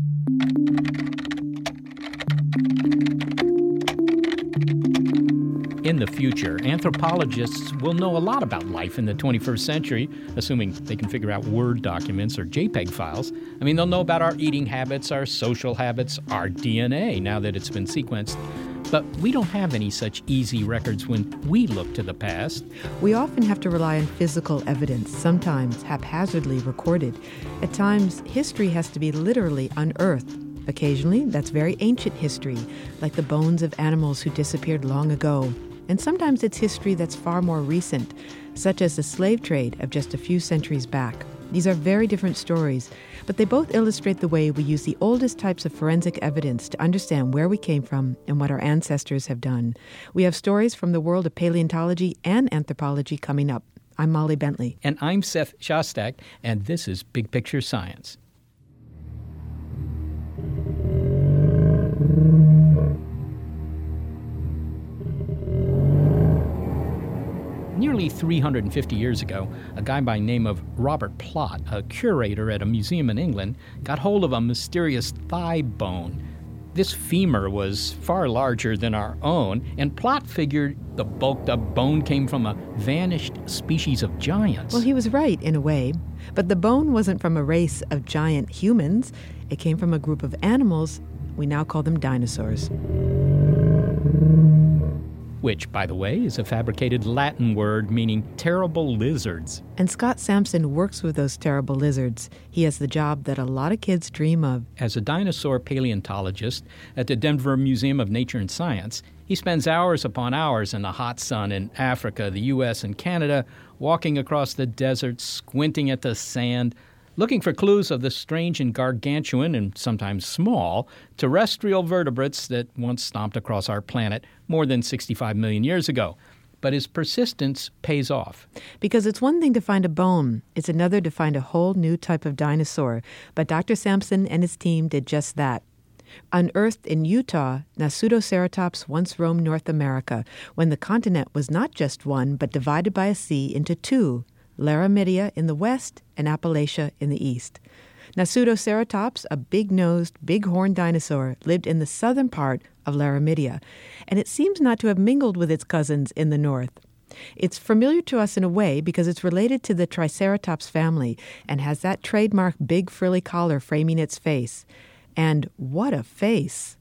Thank you. In the future, anthropologists will know a lot about life in the 21st century, assuming they can figure out Word documents or JPEG files. I mean, they'll know about our eating habits, our social habits, our DNA now that it's been sequenced. But we don't have any such easy records when we look to the past. We often have to rely on physical evidence, sometimes haphazardly recorded. At times, history has to be literally unearthed. Occasionally, that's very ancient history, like the bones of animals who disappeared long ago. And sometimes it's history that's far more recent, such as the slave trade of just a few centuries back. These are very different stories, but they both illustrate the way we use the oldest types of forensic evidence to understand where we came from and what our ancestors have done. We have stories from the world of paleontology and anthropology coming up. I'm Molly Bentley. And I'm Seth Shostak, and this is Big Picture Science. Nearly 350 years ago, a guy by name of Robert Plot, a curator at a museum in England, got hold of a mysterious thigh bone. This femur was far larger than our own, and Plot figured the bulked up bone came from a vanished species of giants. Well, he was right in a way, but the bone wasn't from a race of giant humans. It came from a group of animals. We now call them dinosaurs which, by the way, is a fabricated Latin word meaning terrible lizards. And Scott Sampson works with those terrible lizards. He has the job that a lot of kids dream of. As a dinosaur paleontologist at the Denver Museum of Nature and Science, he spends hours upon hours in the hot sun in Africa, the U.S., and Canada, walking across the desert, squinting at the sand, looking for clues of the strange and gargantuan and sometimes small terrestrial vertebrates that once stomped across our planet more than 65 million years ago. But his persistence pays off. Because it's one thing to find a bone, it's another to find a whole new type of dinosaur. But Dr. Sampson and his team did just that. Unearthed in Utah, Nasutoceratops once roamed North America when the continent was not just one, but divided by a sea into two Laramidia in the west, and Appalachia in the east. Nasutoceratops, a big nosed, big horned dinosaur, lived in the southern part of Laramidia, and it seems not to have mingled with its cousins in the north. It's familiar to us in a way because it's related to the Triceratops family and has that trademark big frilly collar framing its face. And what a face!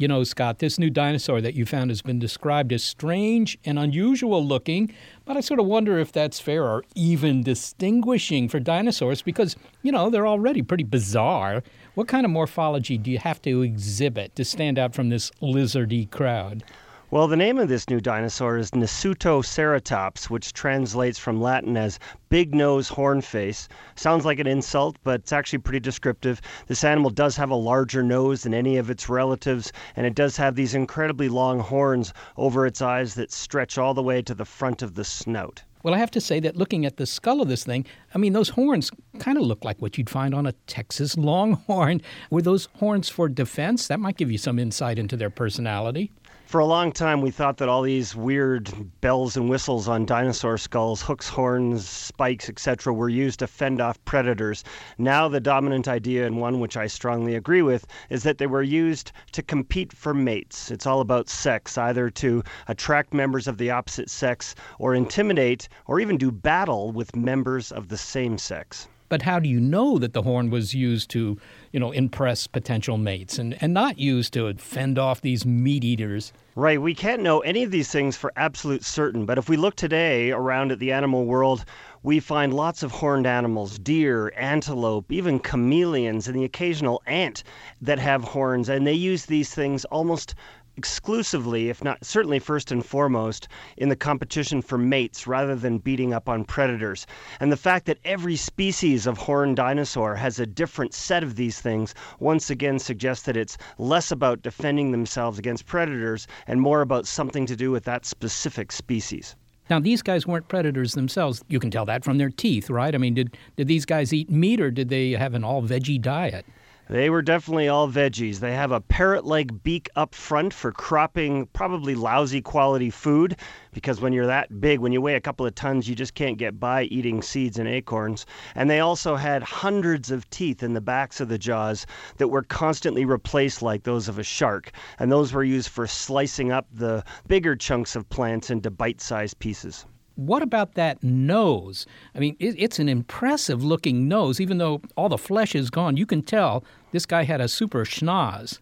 You know, Scott, this new dinosaur that you found has been described as strange and unusual looking, but I sort of wonder if that's fair or even distinguishing for dinosaurs because, you know, they're already pretty bizarre. What kind of morphology do you have to exhibit to stand out from this lizardy crowd? Well, the name of this new dinosaur is Nasutoceratops, which translates from Latin as big nose horn face. Sounds like an insult, but it's actually pretty descriptive. This animal does have a larger nose than any of its relatives, and it does have these incredibly long horns over its eyes that stretch all the way to the front of the snout. Well, I have to say that looking at the skull of this thing, I mean, those horns kind of look like what you'd find on a Texas longhorn. Were those horns for defense? That might give you some insight into their personality. For a long time, we thought that all these weird bells and whistles on dinosaur skulls, hooks, horns, spikes, etc., were used to fend off predators. Now, the dominant idea, and one which I strongly agree with, is that they were used to compete for mates. It's all about sex, either to attract members of the opposite sex or intimidate or even do battle with members of the same sex. But how do you know that the horn was used to, you know, impress potential mates and, and not used to fend off these meat eaters? Right, we can't know any of these things for absolute certain, but if we look today around at the animal world, we find lots of horned animals deer, antelope, even chameleons, and the occasional ant that have horns, and they use these things almost exclusively, if not certainly first and foremost, in the competition for mates rather than beating up on predators. And the fact that every species of horned dinosaur has a different set of these things once again suggests that it's less about defending themselves against predators and more about something to do with that specific species. Now, these guys weren't predators themselves. You can tell that from their teeth, right? I mean, did, did these guys eat meat or did they have an all veggie diet? They were definitely all veggies. They have a parrot like beak up front for cropping probably lousy quality food because when you're that big, when you weigh a couple of tons, you just can't get by eating seeds and acorns. And they also had hundreds of teeth in the backs of the jaws that were constantly replaced like those of a shark. And those were used for slicing up the bigger chunks of plants into bite sized pieces what about that nose? I mean, it, it's an impressive looking nose. Even though all the flesh is gone, you can tell this guy had a super schnoz.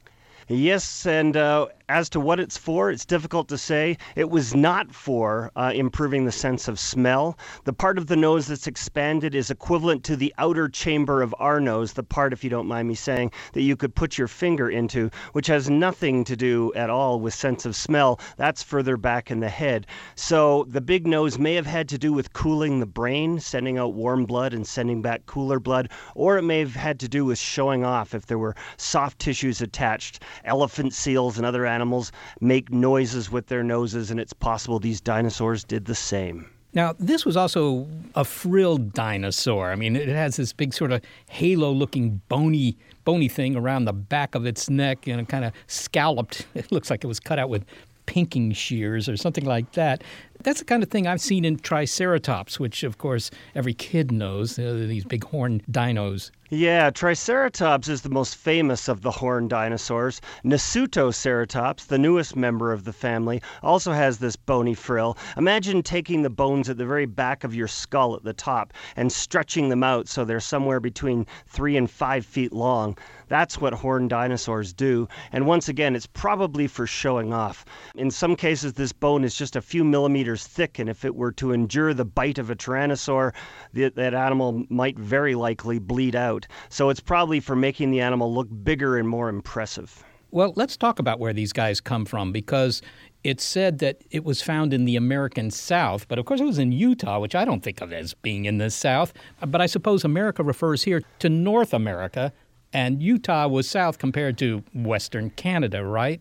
Yes, and uh, as to what it's for, it's difficult to say. It was not for uh, improving the sense of smell. The part of the nose that's expanded is equivalent to the outer chamber of our nose, the part, if you don't mind me saying, that you could put your finger into, which has nothing to do at all with sense of smell. That's further back in the head. So the big nose may have had to do with cooling the brain, sending out warm blood and sending back cooler blood, or it may have had to do with showing off if there were soft tissues attached. Elephant seals and other animals animals make noises with their noses, and it's possible these dinosaurs did the same. Now, this was also a frilled dinosaur. I mean, it has this big sort of halo-looking bony bony thing around the back of its neck and kind of scalloped. It looks like it was cut out with pinking shears or something like that. That's the kind of thing I've seen in Triceratops, which, of course, every kid knows, these big horned dinos. Yeah, Triceratops is the most famous of the horned dinosaurs. Nasutoceratops, the newest member of the family, also has this bony frill. Imagine taking the bones at the very back of your skull at the top and stretching them out so they're somewhere between three and five feet long. That's what horned dinosaurs do. And once again, it's probably for showing off. In some cases, this bone is just a few millimeters thick, and if it were to endure the bite of a tyrannosaur, that animal might very likely bleed out. So it's probably for making the animal look bigger and more impressive. Well, let's talk about where these guys come from because it's said that it was found in the American South, but of course it was in Utah, which I don't think of as being in the South. But I suppose America refers here to North America, and Utah was South compared to Western Canada, right?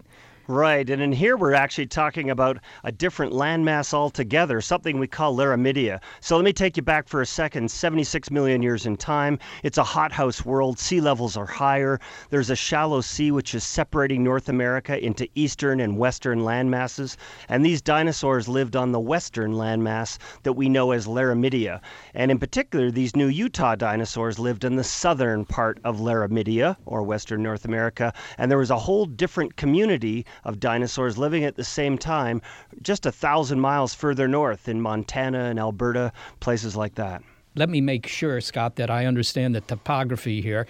Right, and in here we're actually talking about a different landmass altogether, something we call Laramidia. So let me take you back for a second 76 million years in time. It's a hothouse world, sea levels are higher. There's a shallow sea which is separating North America into eastern and western landmasses, and these dinosaurs lived on the western landmass that we know as Laramidia. And in particular, these new Utah dinosaurs lived in the southern part of Laramidia, or western North America, and there was a whole different community of dinosaurs living at the same time just a thousand miles further north in Montana and Alberta, places like that. Let me make sure, Scott, that I understand the topography here.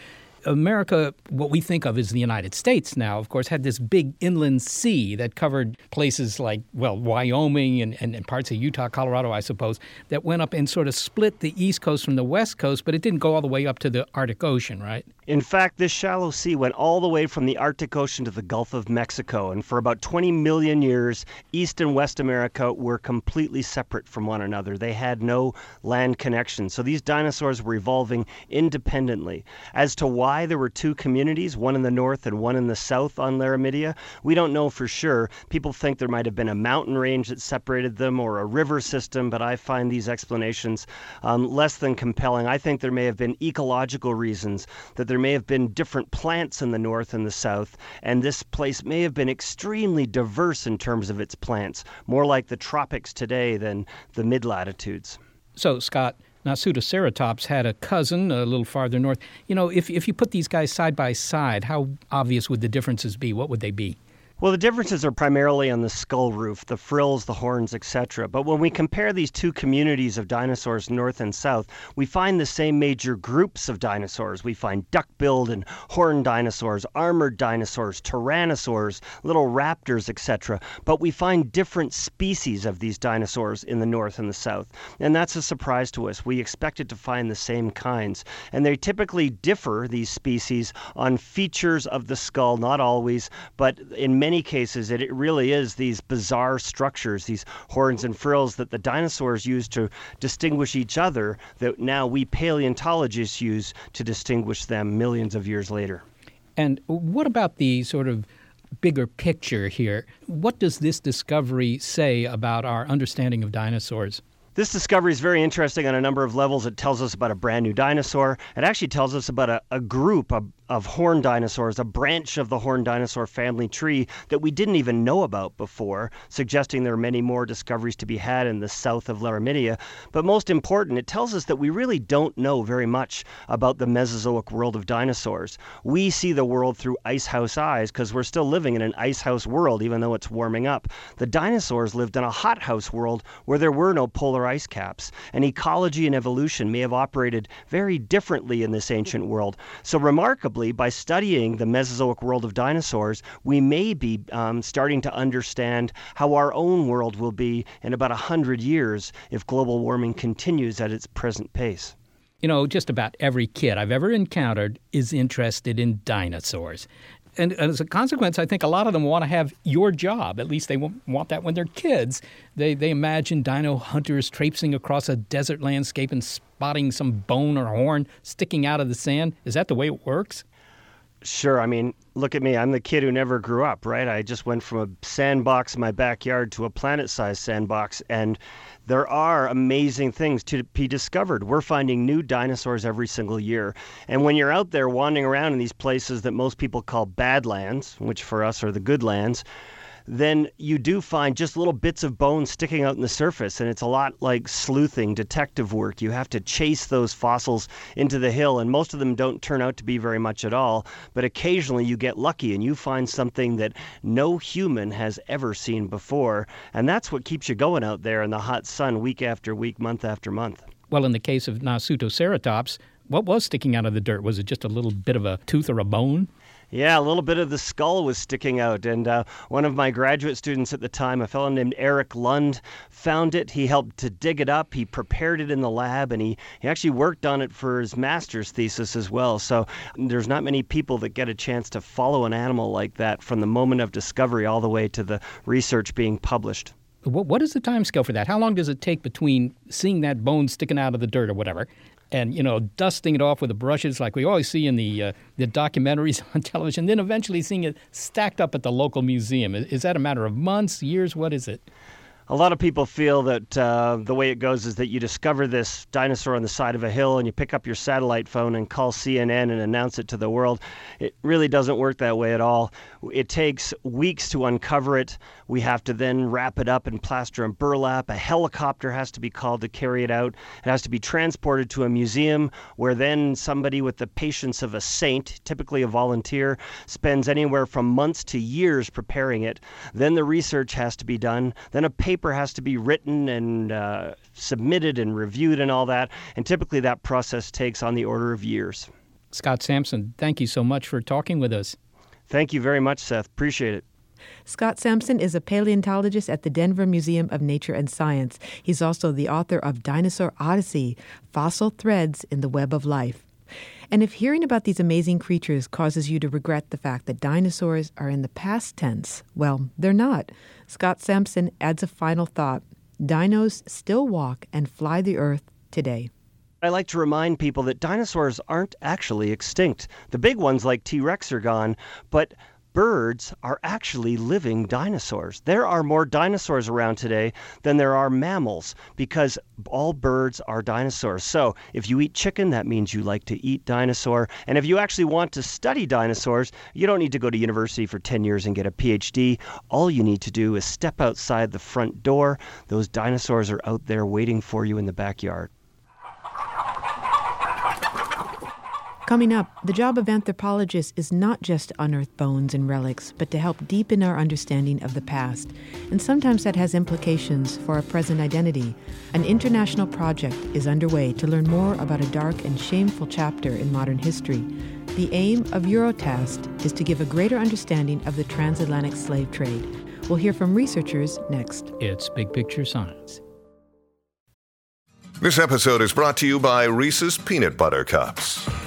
America, what we think of as the United States now, of course, had this big inland sea that covered places like, well, Wyoming and, and, and, parts of Utah, Colorado, I suppose, that went up and sort of split the East Coast from the West Coast, but it didn't go all the way up to the Arctic Ocean, right? In fact, this shallow sea went all the way from the Arctic Ocean to the Gulf of Mexico, and for about 20 million years, East and West America were completely separate from one another. They had no land connection. So these dinosaurs were evolving independently. As to why there were two communities, one in the north and one in the south on Laramidia. We don't know for sure. People think there might have been a mountain range that separated them or a river system, but I find these explanations um, less than compelling. I think there may have been ecological reasons, that there may have been different plants in the north and the south, and this place may have been extremely diverse in terms of its plants, more like the tropics today than the mid latitudes. So, Scott, Nasutoceratops had a cousin a little farther north. You know, if, if you put these guys side by side, how obvious would the differences be? What would they be? Well, the differences are primarily on the skull roof, the frills, the horns, etc. But when we compare these two communities of dinosaurs, north and south, we find the same major groups of dinosaurs. We find duck-billed and horned dinosaurs, armored dinosaurs, tyrannosaurs, little raptors, etc. But we find different species of these dinosaurs in the north and the south. And that's a surprise to us. We expected to find the same kinds. And they typically differ, these species, on features of the skull, not always, but in many many cases, it, it really is these bizarre structures, these horns and frills that the dinosaurs used to distinguish each other that now we paleontologists use to distinguish them millions of years later. And what about the sort of bigger picture here? What does this discovery say about our understanding of dinosaurs? This discovery is very interesting on a number of levels. It tells us about a brand new dinosaur. It actually tells us about a, a group, a, of horned dinosaurs, a branch of the horned dinosaur family tree that we didn't even know about before, suggesting there are many more discoveries to be had in the south of Laramidia. But most important, it tells us that we really don't know very much about the Mesozoic world of dinosaurs. We see the world through icehouse eyes because we're still living in an icehouse world, even though it's warming up. The dinosaurs lived in a hothouse world where there were no polar ice caps, and ecology and evolution may have operated very differently in this ancient world. So, remarkably, by studying the Mesozoic world of dinosaurs, we may be um, starting to understand how our own world will be in about 100 years if global warming continues at its present pace. You know, just about every kid I've ever encountered is interested in dinosaurs and as a consequence, I think a lot of them want to have your job. At least they want that when they're kids. They, they imagine dino hunters traipsing across a desert landscape and spotting some bone or horn sticking out of the sand. Is that the way it works? Sure. I mean, look at me. I'm the kid who never grew up, right? I just went from a sandbox in my backyard to a planet sized sandbox. And there are amazing things to be discovered. We're finding new dinosaurs every single year. And when you're out there wandering around in these places that most people call badlands, which for us are the good lands, then you do find just little bits of bone sticking out in the surface. And it's a lot like sleuthing, detective work. You have to chase those fossils into the hill, and most of them don't turn out to be very much at all. But occasionally you get lucky and you find something that no human has ever seen before. And that's what keeps you going out there in the hot sun week after week, month after month. Well, in the case of Nasutoceratops, what was sticking out of the dirt? Was it just a little bit of a tooth or a bone? Yeah, a little bit of the skull was sticking out. And uh, one of my graduate students at the time, a fellow named Eric Lund, found it. He helped to dig it up. He prepared it in the lab and he, he actually worked on it for his master's thesis as well. So there's not many people that get a chance to follow an animal like that from the moment of discovery all the way to the research being published. What, what is the time scale for that? How long does it take between seeing that bone sticking out of the dirt or whatever and you know dusting it off with the brushes like we always see in the uh, the documentaries on television then eventually seeing it stacked up at the local museum. Is that a matter of months years? What is it a lot of people feel that uh, the way it goes is that you discover this dinosaur on the side of a hill and you pick up your satellite phone and call CNN and announce it to the world. It really doesn't work that way at all. It takes weeks to uncover it. We have to then wrap it up in plaster and burlap. A helicopter has to be called to carry it out. It has to be transported to a museum where then somebody with the patience of a saint, typically a volunteer, spends anywhere from months to years preparing it. Then the research has to be done. Then a paper paper has to be written and uh, submitted and reviewed and all that. And typically that process takes on the order of years. Scott Sampson, thank you so much for talking with us. Thank you very much, Seth. Appreciate it. Scott Sampson is a paleontologist at the Denver Museum of Nature and Science. He's also the author of Dinosaur Odyssey Fossil Threads in the Web of Life. And if hearing about these amazing creatures causes you to regret the fact that dinosaurs are in the past tense, well, they're not. Scott Sampson adds a final thought Dinos still walk and fly the earth today. I like to remind people that dinosaurs aren't actually extinct. The big ones like T Rex are gone, but birds are actually living dinosaurs. There are more dinosaurs around today than there are mammals because all birds are dinosaurs. So if you eat chicken, that means you like to eat dinosaur. And if you actually want to study dinosaurs, you don't need to go to university for 10 years and get a PhD. All you need to do is step outside the front door. Those dinosaurs are out there waiting for you in the backyard. Coming up, the job of anthropologists is not just to unearth bones and relics, but to help deepen our understanding of the past. And sometimes that has implications for our present identity. An international project is underway to learn more about a dark and shameful chapter in modern history. The aim of Eurotast is to give a greater understanding of the transatlantic slave trade. We'll hear from researchers next. It's Big Picture Science. This episode is brought to you by Reese's Peanut Butter Cups.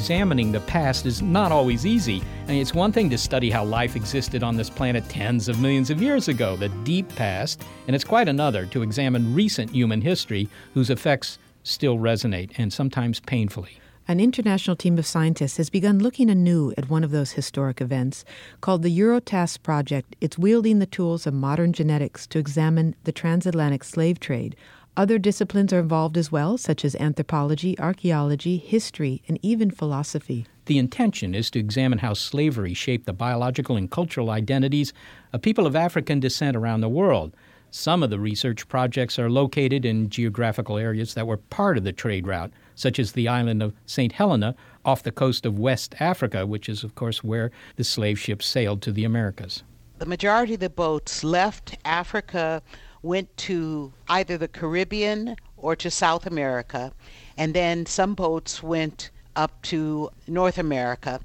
Examining the past is not always easy. Mean, it's one thing to study how life existed on this planet tens of millions of years ago, the deep past, and it's quite another to examine recent human history whose effects still resonate, and sometimes painfully. An international team of scientists has begun looking anew at one of those historic events. Called the Eurotast Project, it's wielding the tools of modern genetics to examine the transatlantic slave trade, other disciplines are involved as well, such as anthropology, archaeology, history, and even philosophy. The intention is to examine how slavery shaped the biological and cultural identities of people of African descent around the world. Some of the research projects are located in geographical areas that were part of the trade route, such as the island of St. Helena off the coast of West Africa, which is, of course, where the slave ships sailed to the Americas. The majority of the boats left Africa went to either the Caribbean or to South America, and then some boats went up to North America,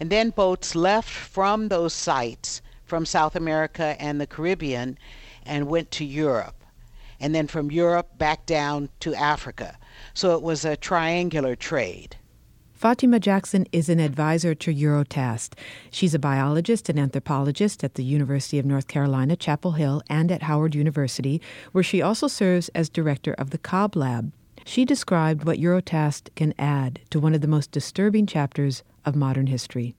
and then boats left from those sites from South America and the Caribbean and went to Europe, and then from Europe back down to Africa. So it was a triangular trade. Fatima Jackson is an advisor to Eurotast. She's a biologist and anthropologist at the University of North Carolina, Chapel Hill, and at Howard University, where she also serves as director of the Cobb Lab. She described what Eurotast can add to one of the most disturbing chapters of modern history.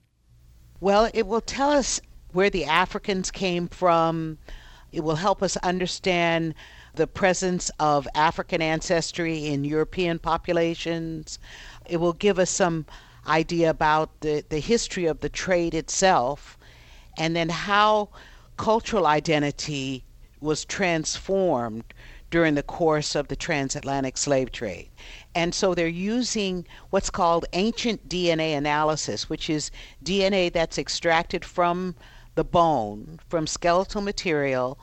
Well, it will tell us where the Africans came from. It will help us understand the presence of African ancestry in European populations, it will give us some idea about the, the history of the trade itself and then how cultural identity was transformed during the course of the transatlantic slave trade. And so they're using what's called ancient DNA analysis, which is DNA that's extracted from the bone, from skeletal material,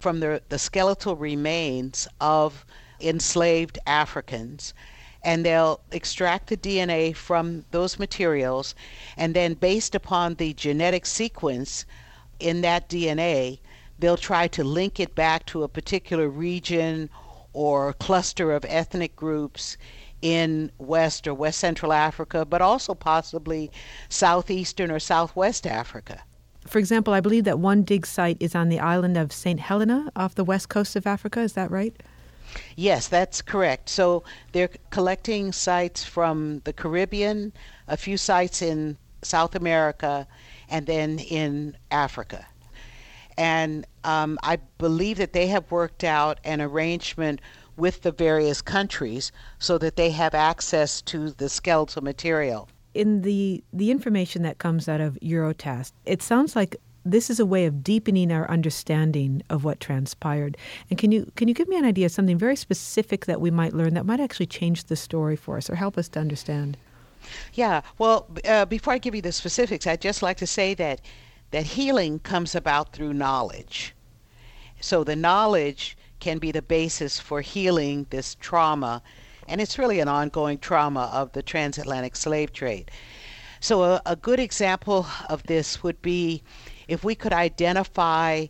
from the, the skeletal remains of enslaved Africans and they'll extract the DNA from those materials, and then based upon the genetic sequence in that DNA, they'll try to link it back to a particular region or cluster of ethnic groups in West or West Central Africa, but also possibly Southeastern or Southwest Africa. For example, I believe that one dig site is on the island of St. Helena off the west coast of Africa. Is that right? Yes, that's correct. So they're collecting sites from the Caribbean, a few sites in South America, and then in Africa. And um, I believe that they have worked out an arrangement with the various countries so that they have access to the skeletal material. In the, the information that comes out of Eurotast, it sounds like this is a way of deepening our understanding of what transpired. And can you can you give me an idea of something very specific that we might learn that might actually change the story for us or help us to understand? Yeah. Well, uh, before I give you the specifics, I'd just like to say that that healing comes about through knowledge. So the knowledge can be the basis for healing this trauma, and it's really an ongoing trauma of the transatlantic slave trade. So, a, a good example of this would be if we could identify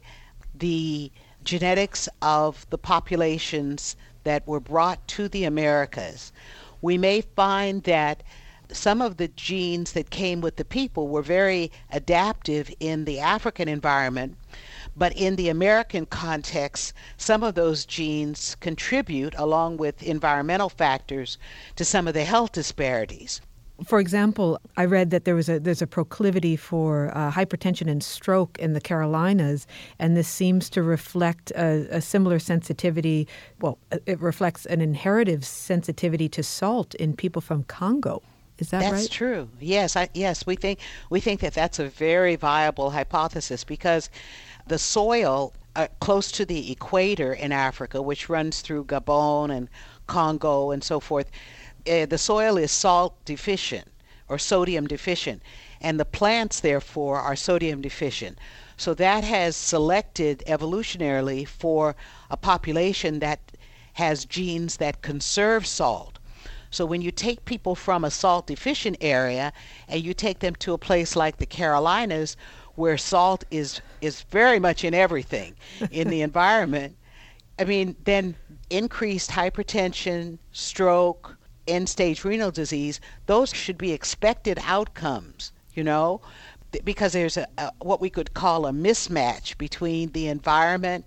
the genetics of the populations that were brought to the Americas, we may find that some of the genes that came with the people were very adaptive in the African environment, but in the American context, some of those genes contribute, along with environmental factors, to some of the health disparities. For example, I read that there was a there's a proclivity for uh, hypertension and stroke in the Carolinas, and this seems to reflect a, a, similar sensitivity. Well, it reflects an inherited sensitivity to salt in people from Congo. Is that that's right? That's true. Yes, I, yes, we think we think that that's a very viable hypothesis because the soil uh, close to the equator in Africa, which runs through Gabon and Congo and so forth, uh, the soil is salt deficient or sodium deficient, and the plants, therefore, are sodium deficient. So that has selected evolutionarily for a population that has genes that conserve salt. So when you take people from a salt deficient area and you take them to a place like the Carolinas where salt is is very much in everything in the environment, I mean, then increased hypertension, stroke, end stage renal disease, those should be expected outcomes, you know, because there's a, a, what we could call a mismatch between the environment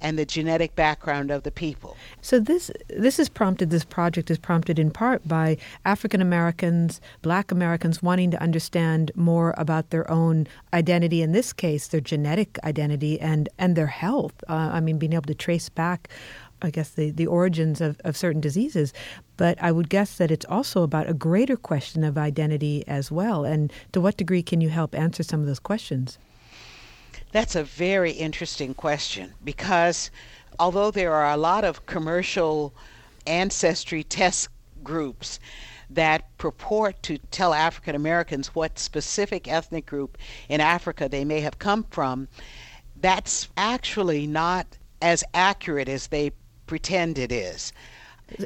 and the genetic background of the people. So this this is prompted this project is prompted in part by African Americans, black Americans wanting to understand more about their own identity in this case their genetic identity and and their health. Uh, I mean being able to trace back I guess the, the origins of, of certain diseases. But I would guess that it's also about a greater question of identity as well. And to what degree can you help answer some of those questions? That's a very interesting question because although there are a lot of commercial ancestry test groups that purport to tell African Americans what specific ethnic group in Africa they may have come from, that's actually not as accurate as they pretend it is.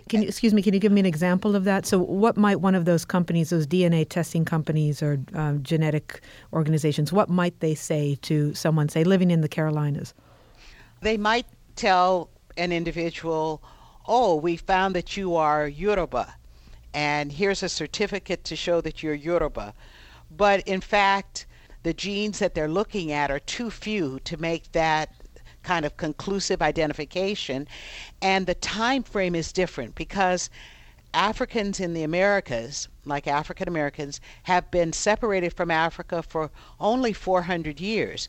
Can you excuse me? Can you give me an example of that? So, what might one of those companies, those DNA testing companies or um, genetic organizations, what might they say to someone, say, living in the Carolinas? They might tell an individual, "Oh, we found that you are Yoruba, and here's a certificate to show that you're Yoruba," but in fact, the genes that they're looking at are too few to make that kind of conclusive identification and the time frame is different because Africans in the Americas, like African Americans, have been separated from Africa for only 400 years.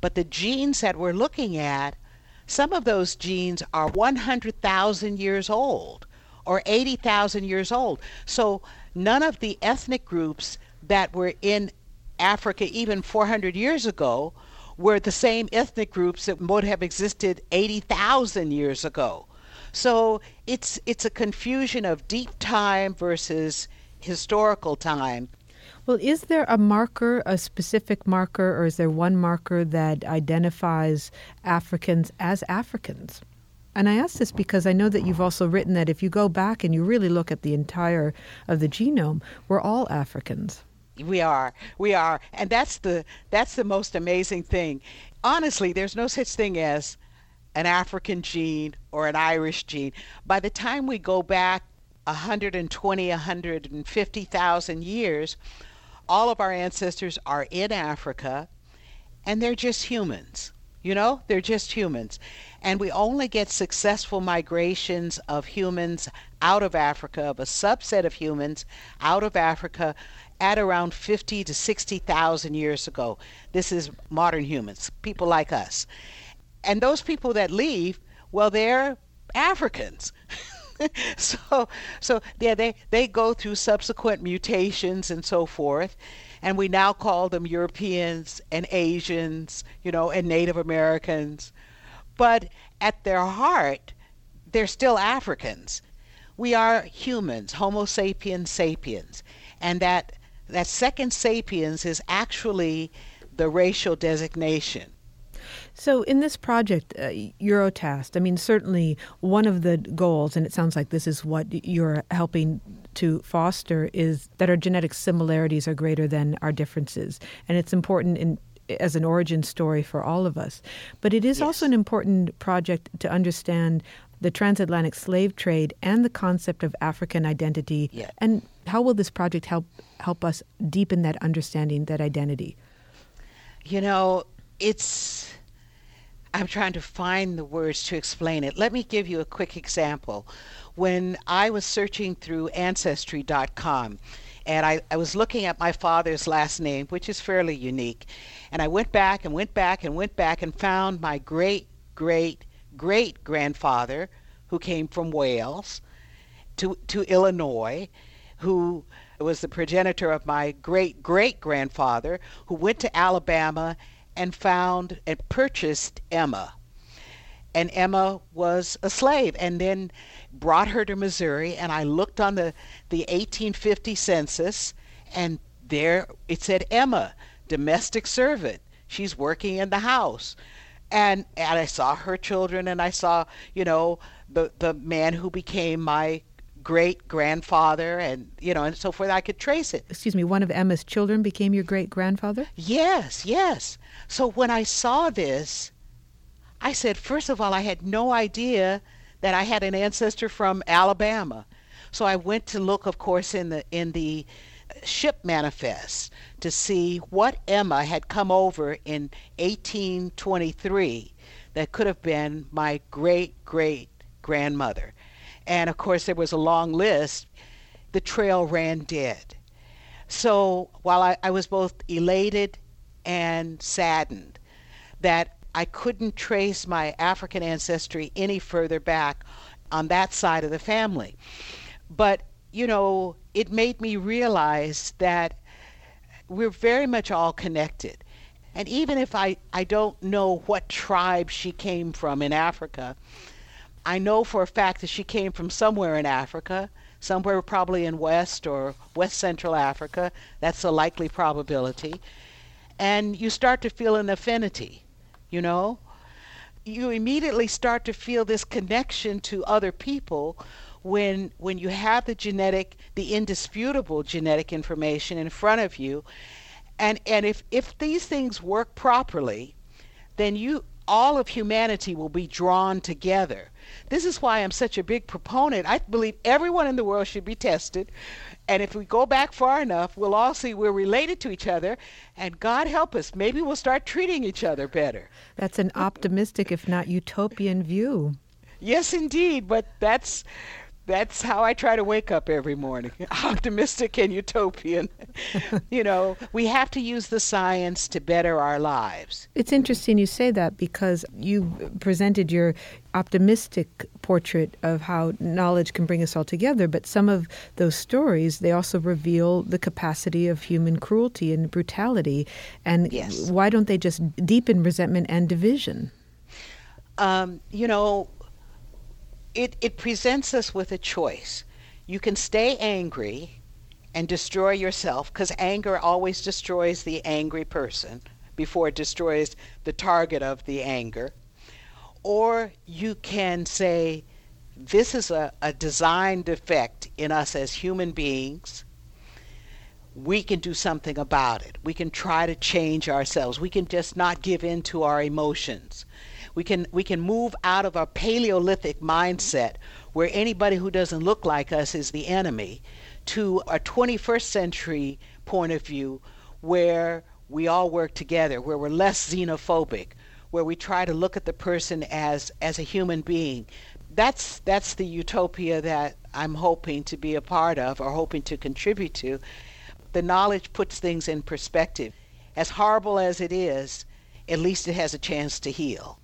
But the genes that we're looking at, some of those genes are 100,000 years old or 80,000 years old. So none of the ethnic groups that were in Africa even 400 years ago were the same ethnic groups that would have existed 80,000 years ago. So it's it's a confusion of deep time versus historical time. Well, is there a marker, a specific marker, or is there one marker that identifies Africans as Africans? And I ask this because I know that you've also written that if you go back and you really look at the entire of the genome, we're all Africans. We are. We are. And that's the that's the most amazing thing. Honestly, there's no such thing as an African gene or an Irish gene. By the time we go back 120, 150,000 years, all of our ancestors are in Africa and they're just humans. You know, they're just humans. And we only get successful migrations of humans out of Africa, of a subset of humans out of Africa at around 50 to 60,000 years ago. This is modern humans, people like us. And those people that leave, well, they're Africans. so so yeah they they go through subsequent mutations and so forth and we now call them Europeans and Asians you know and Native Americans but at their heart they're still Africans we are humans homo sapiens sapiens and that that second sapiens is actually the racial designation. So, in this project, uh, Eurotast, I mean, certainly one of the goals, and it sounds like this is what you're helping to foster, is that our genetic similarities are greater than our differences. And it's important in as an origin story for all of us. But it is Yes. also an important project to understand the transatlantic slave trade and the concept of African identity. Yeah. And how will this project help help us deepen that understanding, that identity? You know, it's. I'm trying to find the words to explain it. Let me give you a quick example. When I was searching through Ancestry.com, and I, I was looking at my father's last name, which is fairly unique, and I went back and went back and went back and found my great, great, great grandfather, who came from Wales, to, to Illinois, who was the progenitor of my great great grandfather, who went to Alabama and found and purchased Emma. And Emma was a slave and then brought her to Missouri. And I looked on the, the 1850 census, and there it said Emma, domestic servant. She's working in the house. And, and I saw her children, and I saw, you know, the, the man who became my great grandfather, and, you know, and so forth. I could trace it. Excuse me, one of Emma's children became your great grandfather? Yes, yes. So when I saw this, I said, first of all, I had no idea that I had an ancestor from Alabama. So I went to look, of course, in the in the ship manifest to see what Emma had come over in 1823 that could have been my great great grandmother. And of course, there was a long list. The trail ran dead. So while I, I was both elated and saddened that I couldn't trace my African ancestry any further back on that side of the family. But, you know, it made me realize that we're very much all connected. And even if I, I don't know what tribe she came from in Africa, I know for a fact that she came from somewhere in Africa, somewhere probably in West or West Central Africa. That's a likely probability. And you start to feel an affinity, you know? You immediately start to feel this connection to other people when when you have the genetic the indisputable genetic information in front of you and and if if these things work properly then you all of humanity will be drawn together. This is why i'm such a big proponent. I believe everyone in the world should be tested. And if we go back far enough we'll all see we're related to each other. And god help us maybe we'll start treating each other better. That's an optimistic, if not utopian, view. Yes, indeed, but that's that's how I try to wake up every morning, optimistic and utopian. you know, we have to use the science to better our lives. It's interesting you say that because you presented your optimistic portrait of how knowledge can bring us all together, but some of those stories they also reveal the capacity of human cruelty and brutality. And Yes. why don't they just deepen resentment and division? Um, you know, it it presents us with a choice. You can stay angry and destroy yourself because anger always destroys the angry person before it destroys the target of the anger. Or you can say, this is a, a design defect in us as human beings. We can do something about it. We can try to change ourselves. We can just not give in to our emotions. We can we can move out of a paleolithic mindset where anybody who doesn't look like us is the enemy to a 21st century point of view where we all work together, where we're less xenophobic, where we try to look at the person as as a human being. That's that's the utopia that I'm hoping to be a part of or hoping to contribute to. The knowledge puts things in perspective. As horrible as it is, at least it has a chance to heal.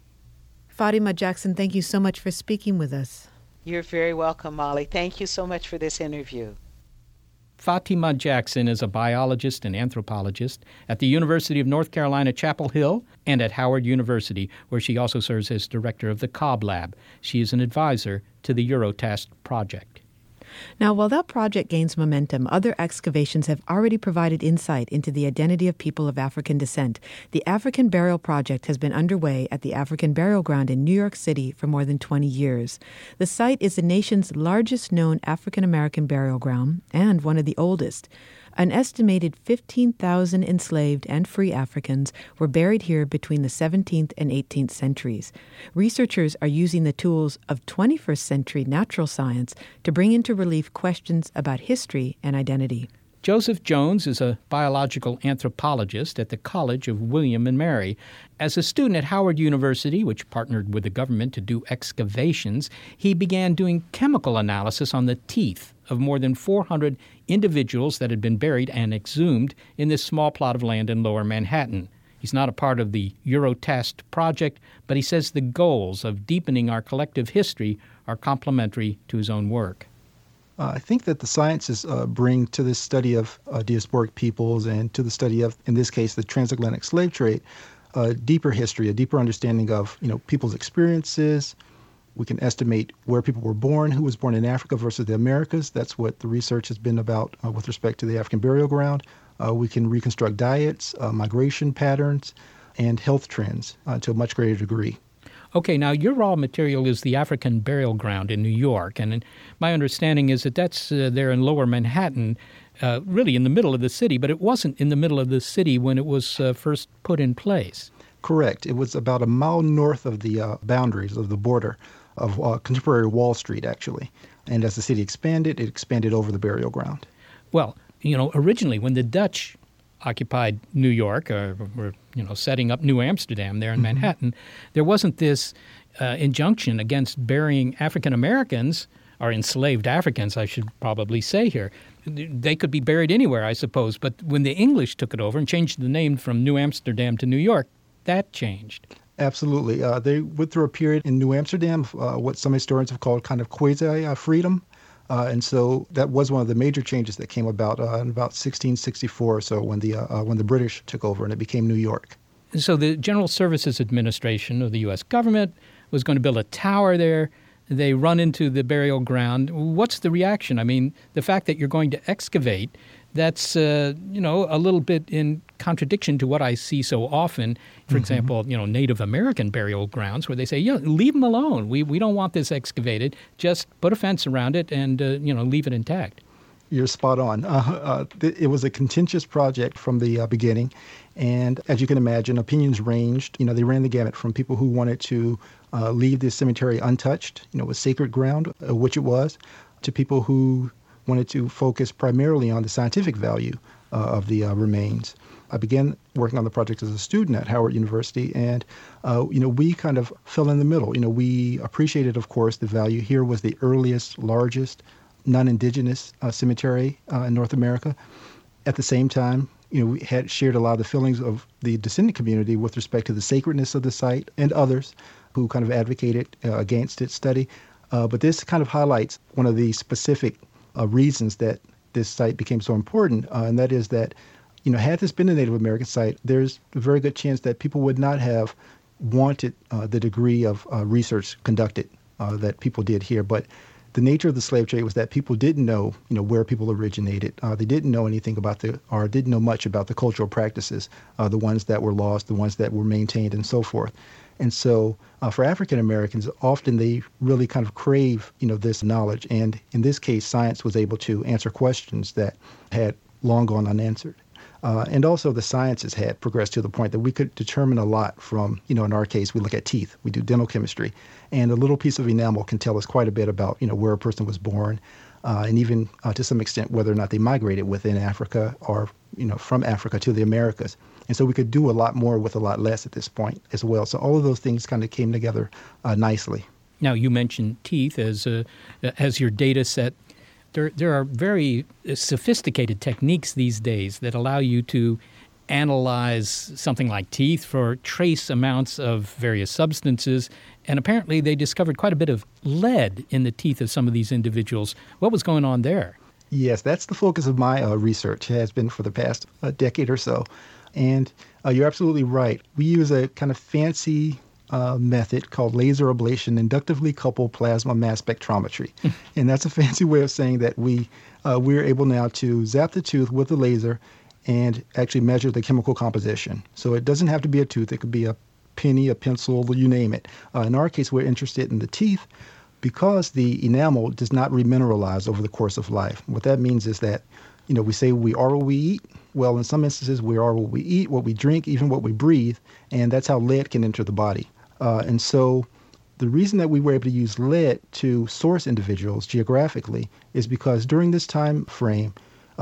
Fatima Jackson, thank you so much for speaking with us. You're very welcome, Molly. Thank you so much for this interview. Fatima Jackson is a biologist and anthropologist at the University of North Carolina, Chapel Hill, and at Howard University, where she also serves as director of the Cobb Lab. She is an advisor to the Eurotast project. Now, while that project gains momentum, other excavations have already provided insight into the identity of people of African descent. The African Burial Project has been underway at the African Burial Ground in New York City for more than 20 years. The site is the nation's largest known African American burial ground and one of the oldest. An estimated 15,000 enslaved and free Africans were buried here between the 17th and 18th centuries. Researchers are using the tools of 21st century natural science to bring into relief questions about history and identity. Joseph Jones is a biological anthropologist at the College of William and Mary. As a student at Howard University, which partnered with the government to do excavations, he began doing chemical analysis on the teeth of more than 400 individuals that had been buried and exhumed in this small plot of land in lower Manhattan. He's not a part of the Eurotast project, but he says the goals of deepening our collective history are complementary to his own work. Uh, I think that the sciences uh, bring to this study of uh, diasporic peoples and to the study of, in this case, the transatlantic slave trade, a deeper history, a deeper understanding of you know people's experiences. We can estimate where people were born, who was born in Africa versus the Americas. That's what the research has been about uh, with respect to the African burial ground. Uh, we can reconstruct diets, uh, migration patterns, and health trends to a much greater degree. Okay, now your raw material is the African Burial Ground in New York, and my understanding is that that's uh, there in Lower Manhattan, uh, really in the middle of the city, but it wasn't in the middle of the city when it was uh, first put in place. Correct. It was about a mile north of the uh, boundaries of the border of uh, contemporary Wall Street, actually. And as the city expanded, it expanded over the burial ground. Well, you know, originally when the Dutch occupied New York or were you know setting up New Amsterdam there in mm-hmm. Manhattan, there wasn't this uh, injunction against burying African Americans or enslaved Africans, I should probably say here. They could be buried anywhere, I suppose. But when the English took it over and changed the name from New Amsterdam to New York, that changed. Absolutely. Uh, they went through a period in New Amsterdam, uh, what some historians have called kind of quasi uh, freedom. Uh, and so that was one of the major changes that came about uh, in about 1664 or so when the, uh, when the British took over and it became New York. So the General Services Administration of the U.S. government was going to build a tower there. They run into the burial ground. What's the reaction? I mean, the fact that you're going to excavate that's uh, you know a little bit in contradiction to what I see so often. For mm-hmm. example, you know Native American burial grounds where they say, "Yeah, leave them alone. We we don't want this excavated. Just put a fence around it and uh, you know leave it intact." You're spot on. Uh, uh th- it was a contentious project from the uh, beginning, and as you can imagine, opinions ranged. You know, they ran the gamut from people who wanted to uh, leave the cemetery untouched, you know, with sacred ground, which it was, to people who wanted to focus primarily on the scientific value uh, of the uh, remains. I began working on the project as a student at Howard University, and uh, you know we kind of fell in the middle. You know we appreciated, of course, the value. Here was the earliest, largest non-indigenous uh, cemetery uh, in North America. At the same time, you know we had shared a lot of the feelings of the descendant community with respect to the sacredness of the site and others who kind of advocated uh, against its study. but this kind of highlights one of the specific reasons that this site became so important, uh, and that is that, you know, had this been a Native American site, there's a very good chance that people would not have wanted uh, the degree of uh, research conducted uh, that people did here. But the nature of the slave trade was that people didn't know, you know, where people originated. Uh, they didn't know anything about the, or didn't know much about the cultural practices, the ones that were lost, the ones that were maintained, and so forth. And so uh, for African Americans, often they really kind of crave, you know, this knowledge. And in this case, science was able to answer questions that had long gone unanswered. Uh, and also the sciences had progressed to the point that we could determine a lot from, you know, in our case, we look at teeth, we do dental chemistry, and a little piece of enamel can tell us quite a bit about, you know, where a person was born, uh, and even uh, to some extent whether or not they migrated within Africa or, you know, from Africa to the Americas. And so we could do a lot more with a lot less at this point as well. So all of those things kind of came together uh, nicely. Now, you mentioned teeth as, a, as your data set. There, there are very sophisticated techniques these days that allow you to analyze something like teeth for trace amounts of various substances. And apparently, they discovered quite a bit of lead in the teeth of some of these individuals. What was going on there? Yes, that's the focus of my uh, research, has been for the past uh, decade or so. And uh, you're absolutely right. We use a kind of fancy uh, method called laser ablation inductively coupled plasma mass spectrometry. and that's a fancy way of saying that we, uh, we're able now to zap the tooth with the laser and actually measure the chemical composition. So it doesn't have to be a tooth, it could be a penny, a pencil, you name it. Uh, in our case, we're interested in the teeth because the enamel does not remineralize over the course of life. What that means is that, you know, we say we are what we eat. Well, in some instances, we are what we eat, what we drink, even what we breathe, and that's how lead can enter the body. Uh, and so the reason that we were able to use lead to source individuals geographically is because during this time frame,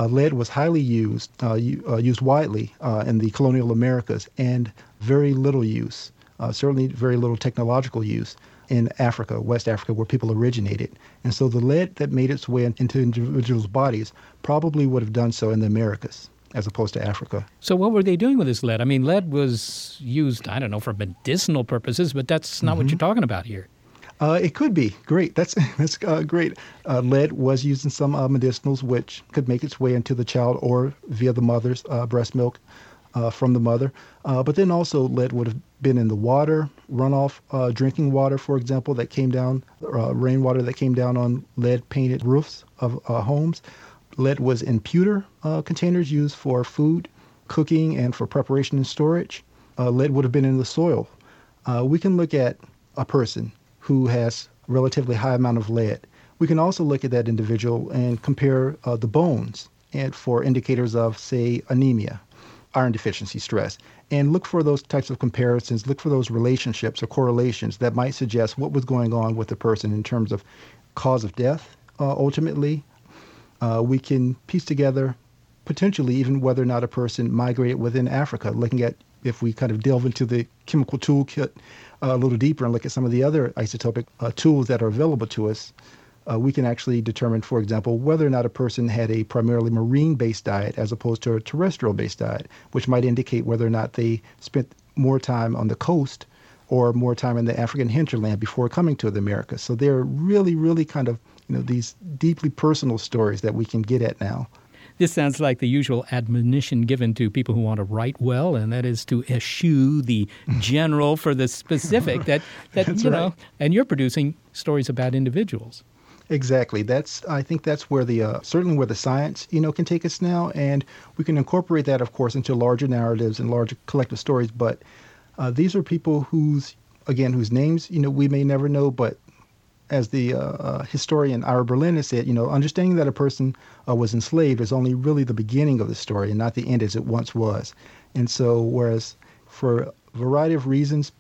lead was highly used, uh, uh, used widely uh, in the colonial Americas, and very little use, uh, certainly very little technological use in Africa, West Africa, where people originated. And so the lead that made its way into individuals' bodies probably would have done so in the Americas as opposed to Africa. So, what were they doing with this lead? I mean, lead was used, I don't know, for medicinal purposes, but that's not mm-hmm. what you're talking about here. Uh, it could be great. That's that's uh, great. Uh, lead was used in some uh, medicinals, which could make its way into the child or via the mother's uh, breast milk uh, from the mother. but then also lead would have been in the water, runoff drinking water, for example, that came down, rainwater that came down on lead painted roofs of homes. Lead was in pewter containers used for food, cooking, and for preparation and storage. lead would have been in the soil. we can look at a person who has relatively high amount of lead. We can also look at that individual and compare uh, the bones and for indicators of, say, anemia, iron deficiency, stress, and look for those types of comparisons, look for those relationships or correlations that might suggest what was going on with the person in terms of cause of death, uh, ultimately. Uh, we can piece together potentially even whether or not a person migrated within Africa, looking at if we kind of delve into the chemical toolkit a little deeper and look at some of the other isotopic uh, tools that are available to us, uh, we can actually determine, for example, whether or not a person had a primarily marine based diet as opposed to a terrestrial based diet, which might indicate whether or not they spent more time on the coast or more time in the African hinterland before coming to the Americas. So they're really, really kind of, you know, these deeply personal stories that we can get at now. This sounds like the usual admonition given to people who want to write well, and that is to eschew the general for the specific. That that you know, and you're producing stories about individuals. Exactly. That's I think that's where the uh, certainly where the science you know can take us now, and we can incorporate that, of course, into larger narratives and larger collective stories. But uh, these are people whose again whose names you know we may never know, but as the uh, uh, historian Ira Berlin has said, you know, understanding that a person uh, was enslaved is only really the beginning of the story and not the end as it once was. And so, whereas for a variety of reasons,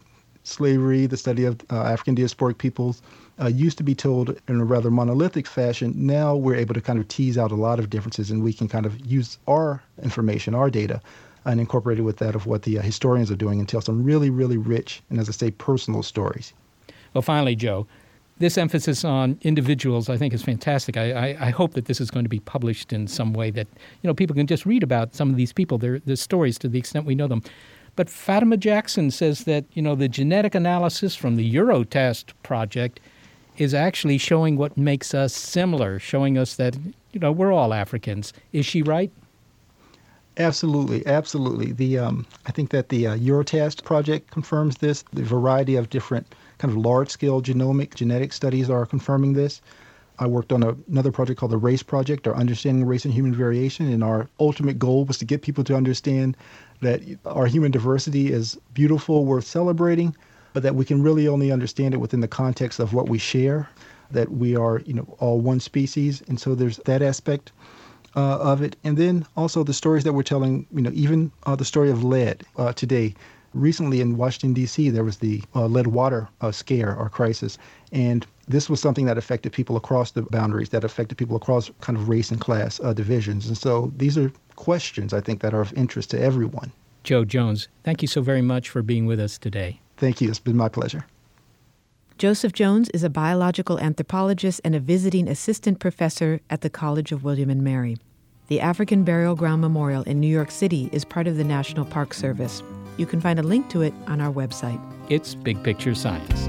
slavery, the study of uh, African diasporic peoples, uh, used to be told in a rather monolithic fashion. Now we're able to kind of tease out a lot of differences, and we can kind of use our information, our data, and incorporate it with that of what the uh, historians are doing and tell some really, really rich and, as I say, personal stories. Well, finally, Joe, this emphasis on individuals, I think, is fantastic. I, I, I, hope that this is going to be published in some way that you know people can just read about some of these people, their, their stories to the extent we know them. But Fatima Jackson says that you know the genetic analysis from the Eurotast project is actually showing what makes us similar, showing us that you know we're all Africans. Is she right? Absolutely, absolutely. The um, I think that the uh, Eurotast project confirms this. The variety of different kind of large scale genomic genetic studies are confirming this. I worked on a, another project called the RACE Project, or Understanding Race and Human Variation, and our ultimate goal was to get people to understand that our human diversity is beautiful, worth celebrating, but that we can really only understand it within the context of what we share, that we are, you know, all one species, and so there's that aspect. Uh, of it, and then also the stories that we're telling. You know, even uh, the story of lead uh, today recently in Washington, D.C., there was the uh, lead water uh, scare or crisis. And this was something that affected people across the boundaries, that affected people across kind of race and class uh, divisions. And so these are questions, I think, that are of interest to everyone. Joe Jones, thank you so very much for being with us today. Thank you. It's been my pleasure. Joseph Jones is a biological anthropologist and a visiting assistant professor at the College of William and Mary. The African Burial Ground Memorial in New York City is part of the National Park Service. You can find a link to it on our website. It's Big Picture Science.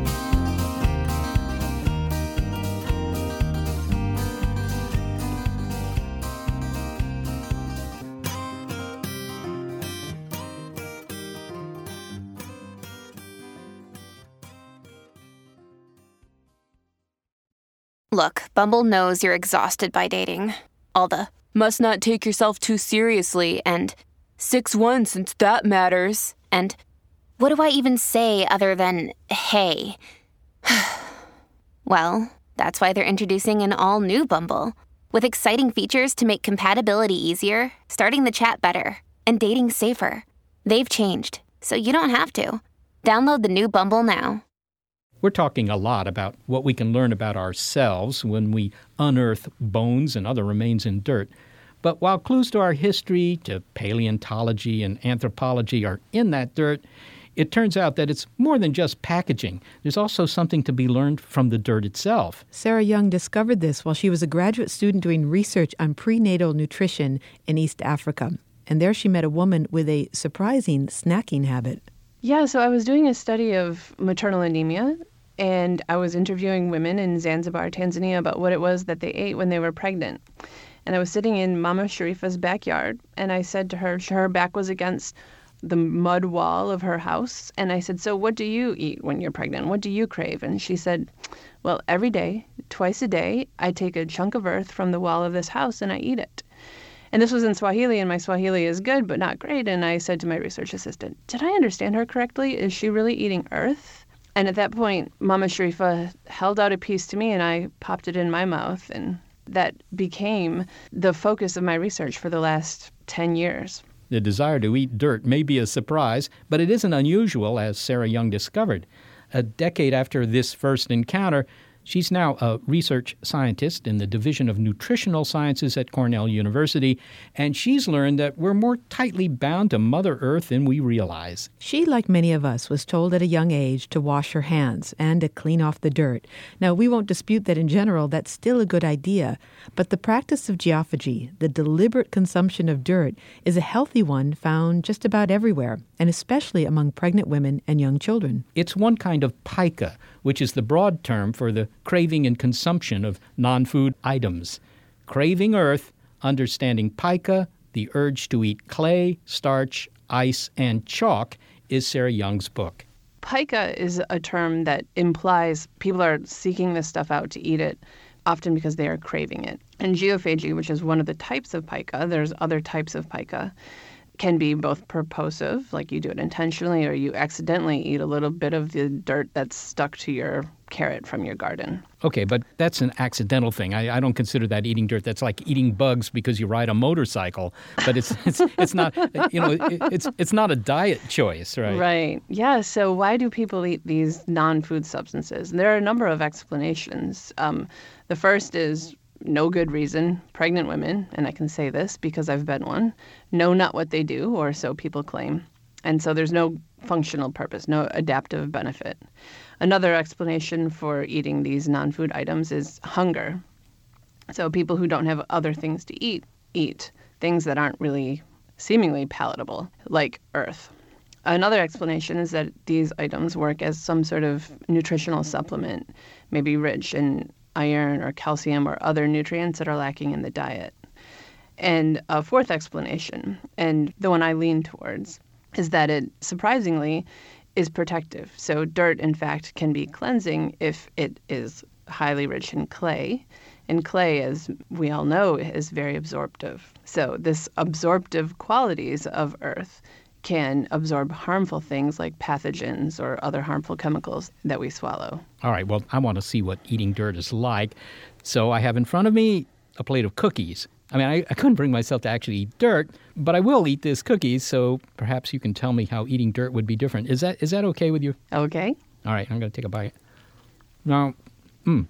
Look, Bumble knows you're exhausted by dating. All the must not take yourself too seriously and 6 1 since that matters. And what do I even say other than hey? well, that's why they're introducing an all new Bumble with exciting features to make compatibility easier, starting the chat better, and dating safer. They've changed, so you don't have to. Download the new Bumble now. We're talking a lot about what we can learn about ourselves when we unearth bones and other remains in dirt. But while clues to our history, to paleontology and anthropology are in that dirt, it turns out that it's more than just packaging. There's also something to be learned from the dirt itself. Sarah Young discovered this while she was a graduate student doing research on prenatal nutrition in East Africa. And there she met a woman with a surprising snacking habit. Yeah, so I was doing a study of maternal anemia, and I was interviewing women in Zanzibar, Tanzania, about what it was that they ate when they were pregnant. And I was sitting in Mama Sharifa's backyard, and I said to her, her back was against the mud wall of her house. And I said, So what do you eat when you're pregnant? What do you crave? And she said, Well, every day, twice a day, I take a chunk of earth from the wall of this house and I eat it. And this was in Swahili, and my Swahili is good, but not great. And I said to my research assistant, Did I understand her correctly? Is she really eating earth? And at that point, Mama Sharifa held out a piece to me, and I popped it in my mouth. And that became the focus of my research for the last 10 years. The desire to eat dirt may be a surprise, but it isn't unusual, as Sarah Young discovered. A decade after this first encounter, She's now a research scientist in the Division of Nutritional Sciences at Cornell University, and she's learned that we're more tightly bound to Mother Earth than we realize. She, like many of us, was told at a young age to wash her hands and to clean off the dirt. Now, we won't dispute that in general that's still a good idea, but the practice of geophagy, the deliberate consumption of dirt, is a healthy one found just about everywhere, and especially among pregnant women and young children. It's one kind of pica which is the broad term for the craving and consumption of non food items. Craving Earth, Understanding Pica, the urge to eat clay, starch, ice, and chalk is Sarah Young's book. Pica is a term that implies people are seeking this stuff out to eat it, often because they are craving it. And geophagy, which is one of the types of pica, there's other types of pica can be both purposive, like you do it intentionally, or you accidentally eat a little bit of the dirt that's stuck to your carrot from your garden. Okay, but that's an accidental thing. I, I, don't consider that eating dirt. That's like eating bugs because you ride a motorcycle. But it's it's it's not you know it, it's it's not a diet choice, right? Right. Yeah. So why do people eat these non-food substances? And there are a number of explanations. Um, the first is no good reason, pregnant women, and I can say this because I've been one, know not what they do, or so people claim. And so there's no functional purpose, no adaptive benefit. Another explanation for eating these non food items is hunger. So people who don't have other things to eat, eat things that aren't really seemingly palatable, like earth. Another explanation is that these items work as some sort of nutritional supplement, maybe rich in iron or calcium or other nutrients that are lacking in the diet. And a fourth explanation, and the one I lean towards, is that it surprisingly is protective. So, dirt, in fact, can be cleansing if it is highly rich in clay. And clay, as we all know, is very absorptive. So, this absorptive qualities of earth can absorb harmful things like pathogens or other harmful chemicals that we swallow. All right, well, I want to see what eating dirt is like. So I have in front of me a plate of cookies. I mean, I, I couldn't bring myself to actually eat dirt, but I will eat this cookies, so perhaps you can tell me how eating dirt would be different. Is that is that okay with you? Okay. All right, I'm going to take a bite. Now, mm,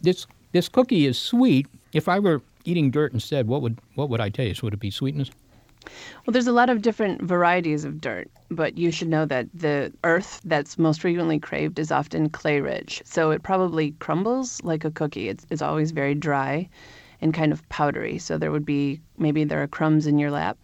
this this cookie is sweet. If I were eating dirt instead, what would what would I taste? Would it be sweetness? Well, there's a lot of different varieties of dirt, but you should know that the earth that's most frequently craved is often clay rich. So it probably crumbles like a cookie. It's, it's always very dry and kind of powdery. So there would be maybe there are crumbs in your lap.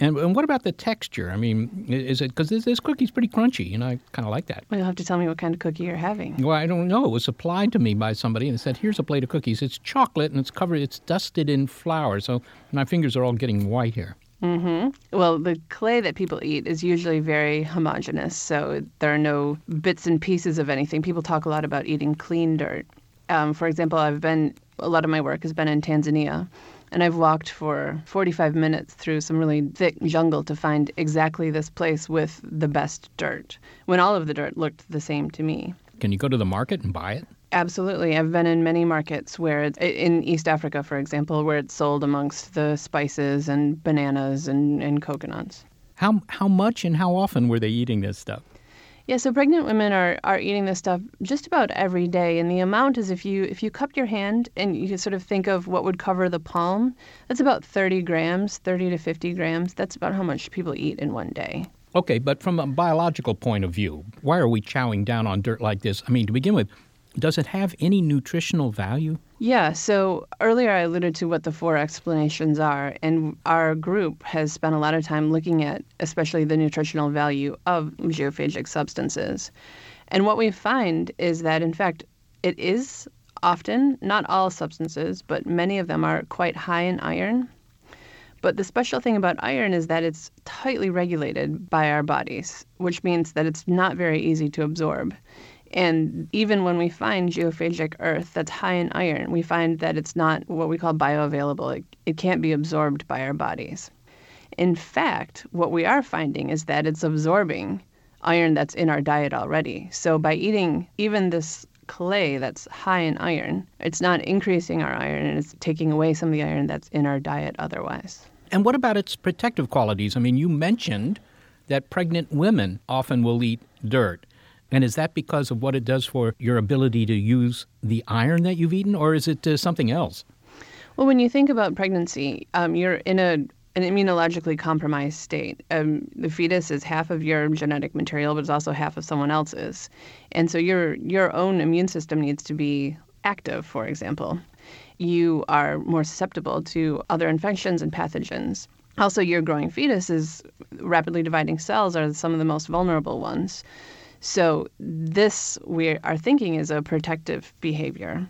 And, and what about the texture? I mean, is it because this, this cookie's pretty crunchy, and I kind of like that. Well, you'll have to tell me what kind of cookie you're having. Well, I don't know. It was supplied to me by somebody, and they said, "Here's a plate of cookies. It's chocolate, and it's covered. It's dusted in flour, so my fingers are all getting white here." Mm-hmm. Well, the clay that people eat is usually very homogeneous, so there are no bits and pieces of anything. People talk a lot about eating clean dirt. Um, for example, I've been a lot of my work has been in Tanzania, and I've walked for 45 minutes through some really thick jungle to find exactly this place with the best dirt, when all of the dirt looked the same to me. Can you go to the market and buy it? Absolutely. I've been in many markets where, it's, in East Africa, for example, where it's sold amongst the spices and bananas and, and coconuts. How, how much and how often were they eating this stuff? Yeah, so pregnant women are, are eating this stuff just about every day, and the amount is if you if you cup your hand and you sort of think of what would cover the palm, that's about 30 grams, 30 to 50 grams. That's about how much people eat in one day. Okay, but from a biological point of view, why are we chowing down on dirt like this? I mean, to begin with, does it have any nutritional value? Yeah, so earlier I alluded to what the four explanations are, and our group has spent a lot of time looking at especially the nutritional value of geophagic substances. And what we find is that, in fact, it is often, not all substances, but many of them are quite high in iron. But the special thing about iron is that it's tightly regulated by our bodies, which means that it's not very easy to absorb. And even when we find geophagic earth that's high in iron, we find that it's not what we call bioavailable. It, it can't be absorbed by our bodies. In fact, what we are finding is that it's absorbing iron that's in our diet already. So by eating even this clay that's high in iron, it's not increasing our iron and it's taking away some of the iron that's in our diet otherwise. And what about its protective qualities? I mean, you mentioned that pregnant women often will eat dirt. And is that because of what it does for your ability to use the iron that you've eaten, or is it uh, something else? Well, when you think about pregnancy, um, you're in a an immunologically compromised state. Um, the fetus is half of your genetic material, but it's also half of someone else's, and so your your own immune system needs to be active. For example, you are more susceptible to other infections and pathogens. Also, your growing fetus is rapidly dividing cells are some of the most vulnerable ones. So this we are thinking is a protective behavior,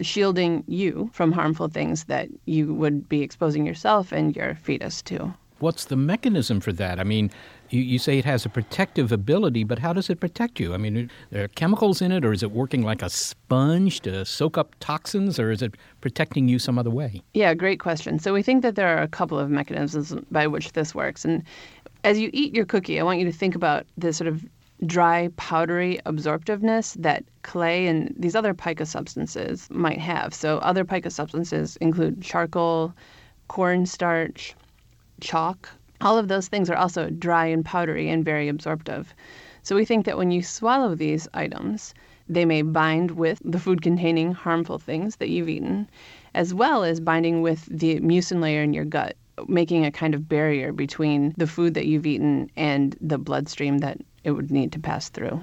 shielding you from harmful things that you would be exposing yourself and your fetus to. What's the mechanism for that? I mean, you, you say it has a protective ability, but how does it protect you? I mean, are there chemicals in it, or is it working like a sponge to soak up toxins, or is it protecting you some other way? Yeah, great question. So we think that there are a couple of mechanisms by which this works. And as you eat your cookie, I want you to think about the sort of dry, powdery absorptiveness that clay and these other pica substances might have. So, other pica substances include charcoal, cornstarch, chalk. All of those things are also dry and powdery and very absorptive. So, we think that when you swallow these items, they may bind with the food containing harmful things that you've eaten, as well as binding with the mucin layer in your gut, making a kind of barrier between the food that you've eaten and the bloodstream that it would need to pass through.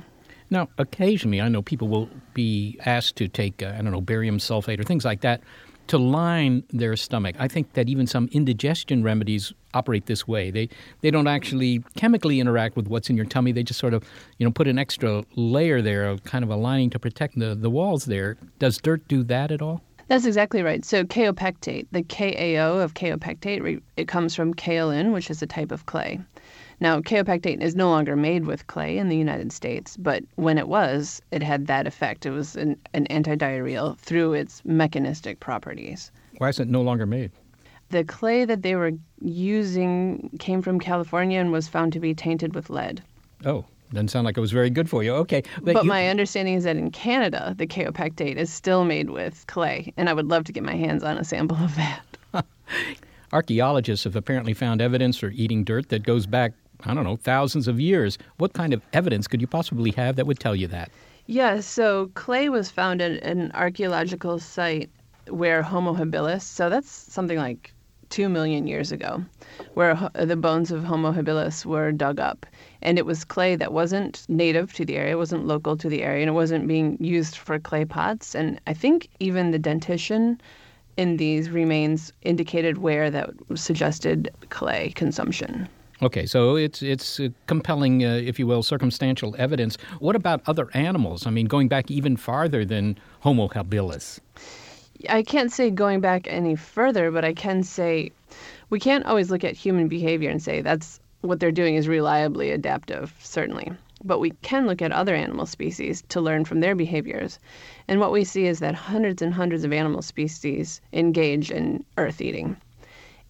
Now, occasionally, I know people will be asked to take, uh, I don't know, barium sulfate or things like that to line their stomach. I think that even some indigestion remedies operate this way. They they don't actually chemically interact with what's in your tummy. They just sort of, you know, put an extra layer there of kind of a lining to protect the, the walls there. Does dirt do that at all? That's exactly right. So kaopectate, the KAO of kaopectate, it comes from kaolin, which is a type of clay. Now, kaopectate is no longer made with clay in the United States, but when it was, it had that effect. It was an, an antidiarrheal through its mechanistic properties. Why is it no longer made? The clay that they were using came from California and was found to be tainted with lead. Oh, doesn't sound like it was very good for you. Okay. But, but you... my understanding is that in Canada, the kaopectate is still made with clay, and I would love to get my hands on a sample of that. Archaeologists have apparently found evidence for eating dirt that goes back I don't know, thousands of years. What kind of evidence could you possibly have that would tell you that? Yeah, so clay was found at an archaeological site where Homo habilis, so that's something like two million years ago, where the bones of Homo habilis were dug up. And it was clay that wasn't native to the area, wasn't local to the area, and it wasn't being used for clay pots. And I think even the dentition in these remains indicated where that suggested clay consumption. Okay, so it's it's compelling, uh, if you will, circumstantial evidence. What about other animals? I mean, going back even farther than Homo habilis. I can't say going back any further, but I can say we can't always look at human behavior and say that's what they're doing is reliably adaptive. Certainly, but we can look at other animal species to learn from their behaviors. And what we see is that hundreds and hundreds of animal species engage in earth eating.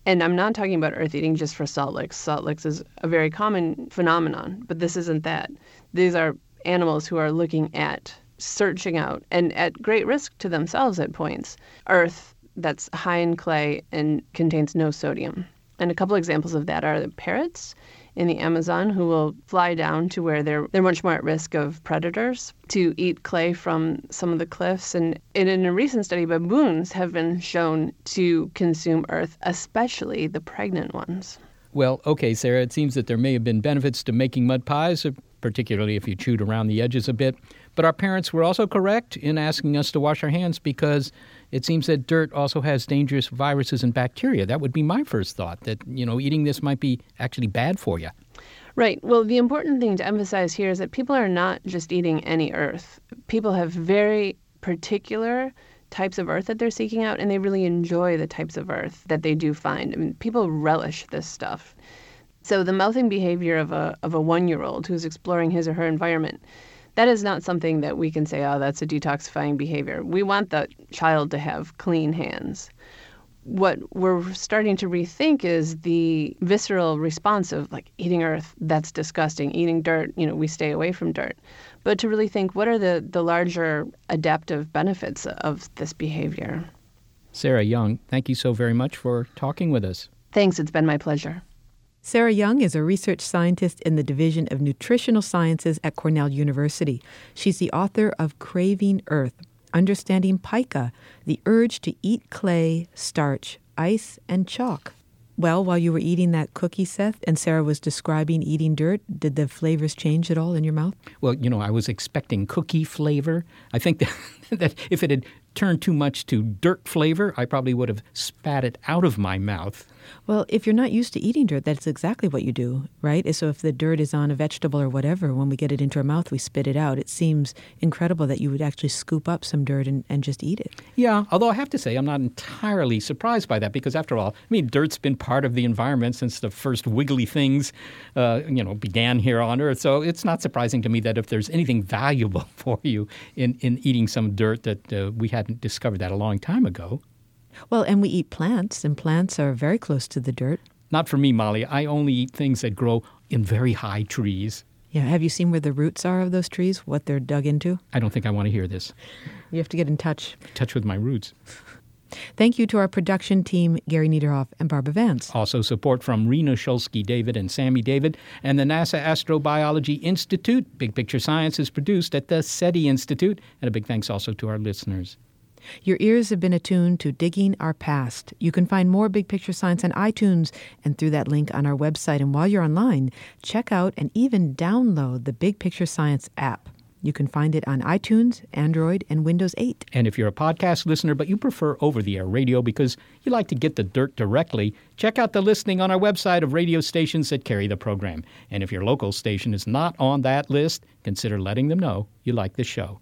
And I'm not talking about earth eating just for salt licks. Salt licks is a very common phenomenon, but this isn't that. These are animals who are looking at searching out and at great risk to themselves at points earth that's high in clay and contains no sodium. And a couple examples of that are the parrots in the Amazon who will fly down to where they're they're much more at risk of predators to eat clay from some of the cliffs. And, and in a recent study, baboons have been shown to consume earth, especially the pregnant ones. Well, okay, Sarah, it seems that there may have been benefits to making mud pies, particularly if you chewed around the edges a bit. But our parents were also correct in asking us to wash our hands because it seems that dirt also has dangerous viruses and bacteria. That would be my first thought that, you know, eating this might be actually bad for you. Right. Well, the important thing to emphasize here is that people are not just eating any earth. People have very particular types of earth that they're seeking out, and they really enjoy the types of earth that they do find. I mean, people relish this stuff. So the mouthing behavior of a of a one year old who's exploring his or her environment that is not something that we can say, oh, that's a detoxifying behavior. We want the child to have clean hands. What we're starting to rethink is the visceral response of like eating earth, that's disgusting. Eating dirt, you know, we stay away from dirt. But to really think, what are the, the larger adaptive benefits of this behavior? Sarah Young, thank you so very much for talking with us. Thanks, it's been my pleasure. Sarah Young is a research scientist in the Division of Nutritional Sciences at Cornell University. She's the author of Craving Earth Understanding Pica, the urge to eat clay, starch, ice, and chalk. Well, while you were eating that cookie, Seth, and Sarah was describing eating dirt, did the flavors change at all in your mouth? Well, you know, I was expecting cookie flavor. I think that, that if it had turned too much to dirt flavor, I probably would have spat it out of my mouth. Well, if you're not used to eating dirt, that's exactly what you do, right? So if the dirt is on a vegetable or whatever, when we get it into our mouth, we spit it out. It seems incredible that you would actually scoop up some dirt and, and just eat it. Yeah, although I have to say, I'm not entirely surprised by that because, after all, I mean, dirt's been part of the environment since the first wiggly things, uh, you know, began here on Earth. So it's not surprising to me that if there's anything valuable for you in, in eating some dirt, that uh, we hadn't discovered that a long time ago. Well, and we eat plants, and plants are very close to the dirt. Not for me, Molly. I only eat things that grow in very high trees. Yeah, have you seen where the roots are of those trees? What they're dug into? I don't think I want to hear this. You have to get in touch. Touch with my roots. Thank you to our production team, Gary Niederhoff and Barbara Vance. Also, support from Rena Shulsky David and Sammy David and the NASA Astrobiology Institute. Big Picture Science is produced at the SETI Institute. And a big thanks also to our listeners. Your ears have been attuned to Digging Our Past. You can find more Big Picture Science on iTunes and through that link on our website. And while you're online, check out and even download the Big Picture Science app. You can find it on iTunes, Android, and Windows 8. And if you're a podcast listener but you prefer over the air radio because you like to get the dirt directly, check out the listing on our website of radio stations that carry the program. And if your local station is not on that list, consider letting them know you like the show.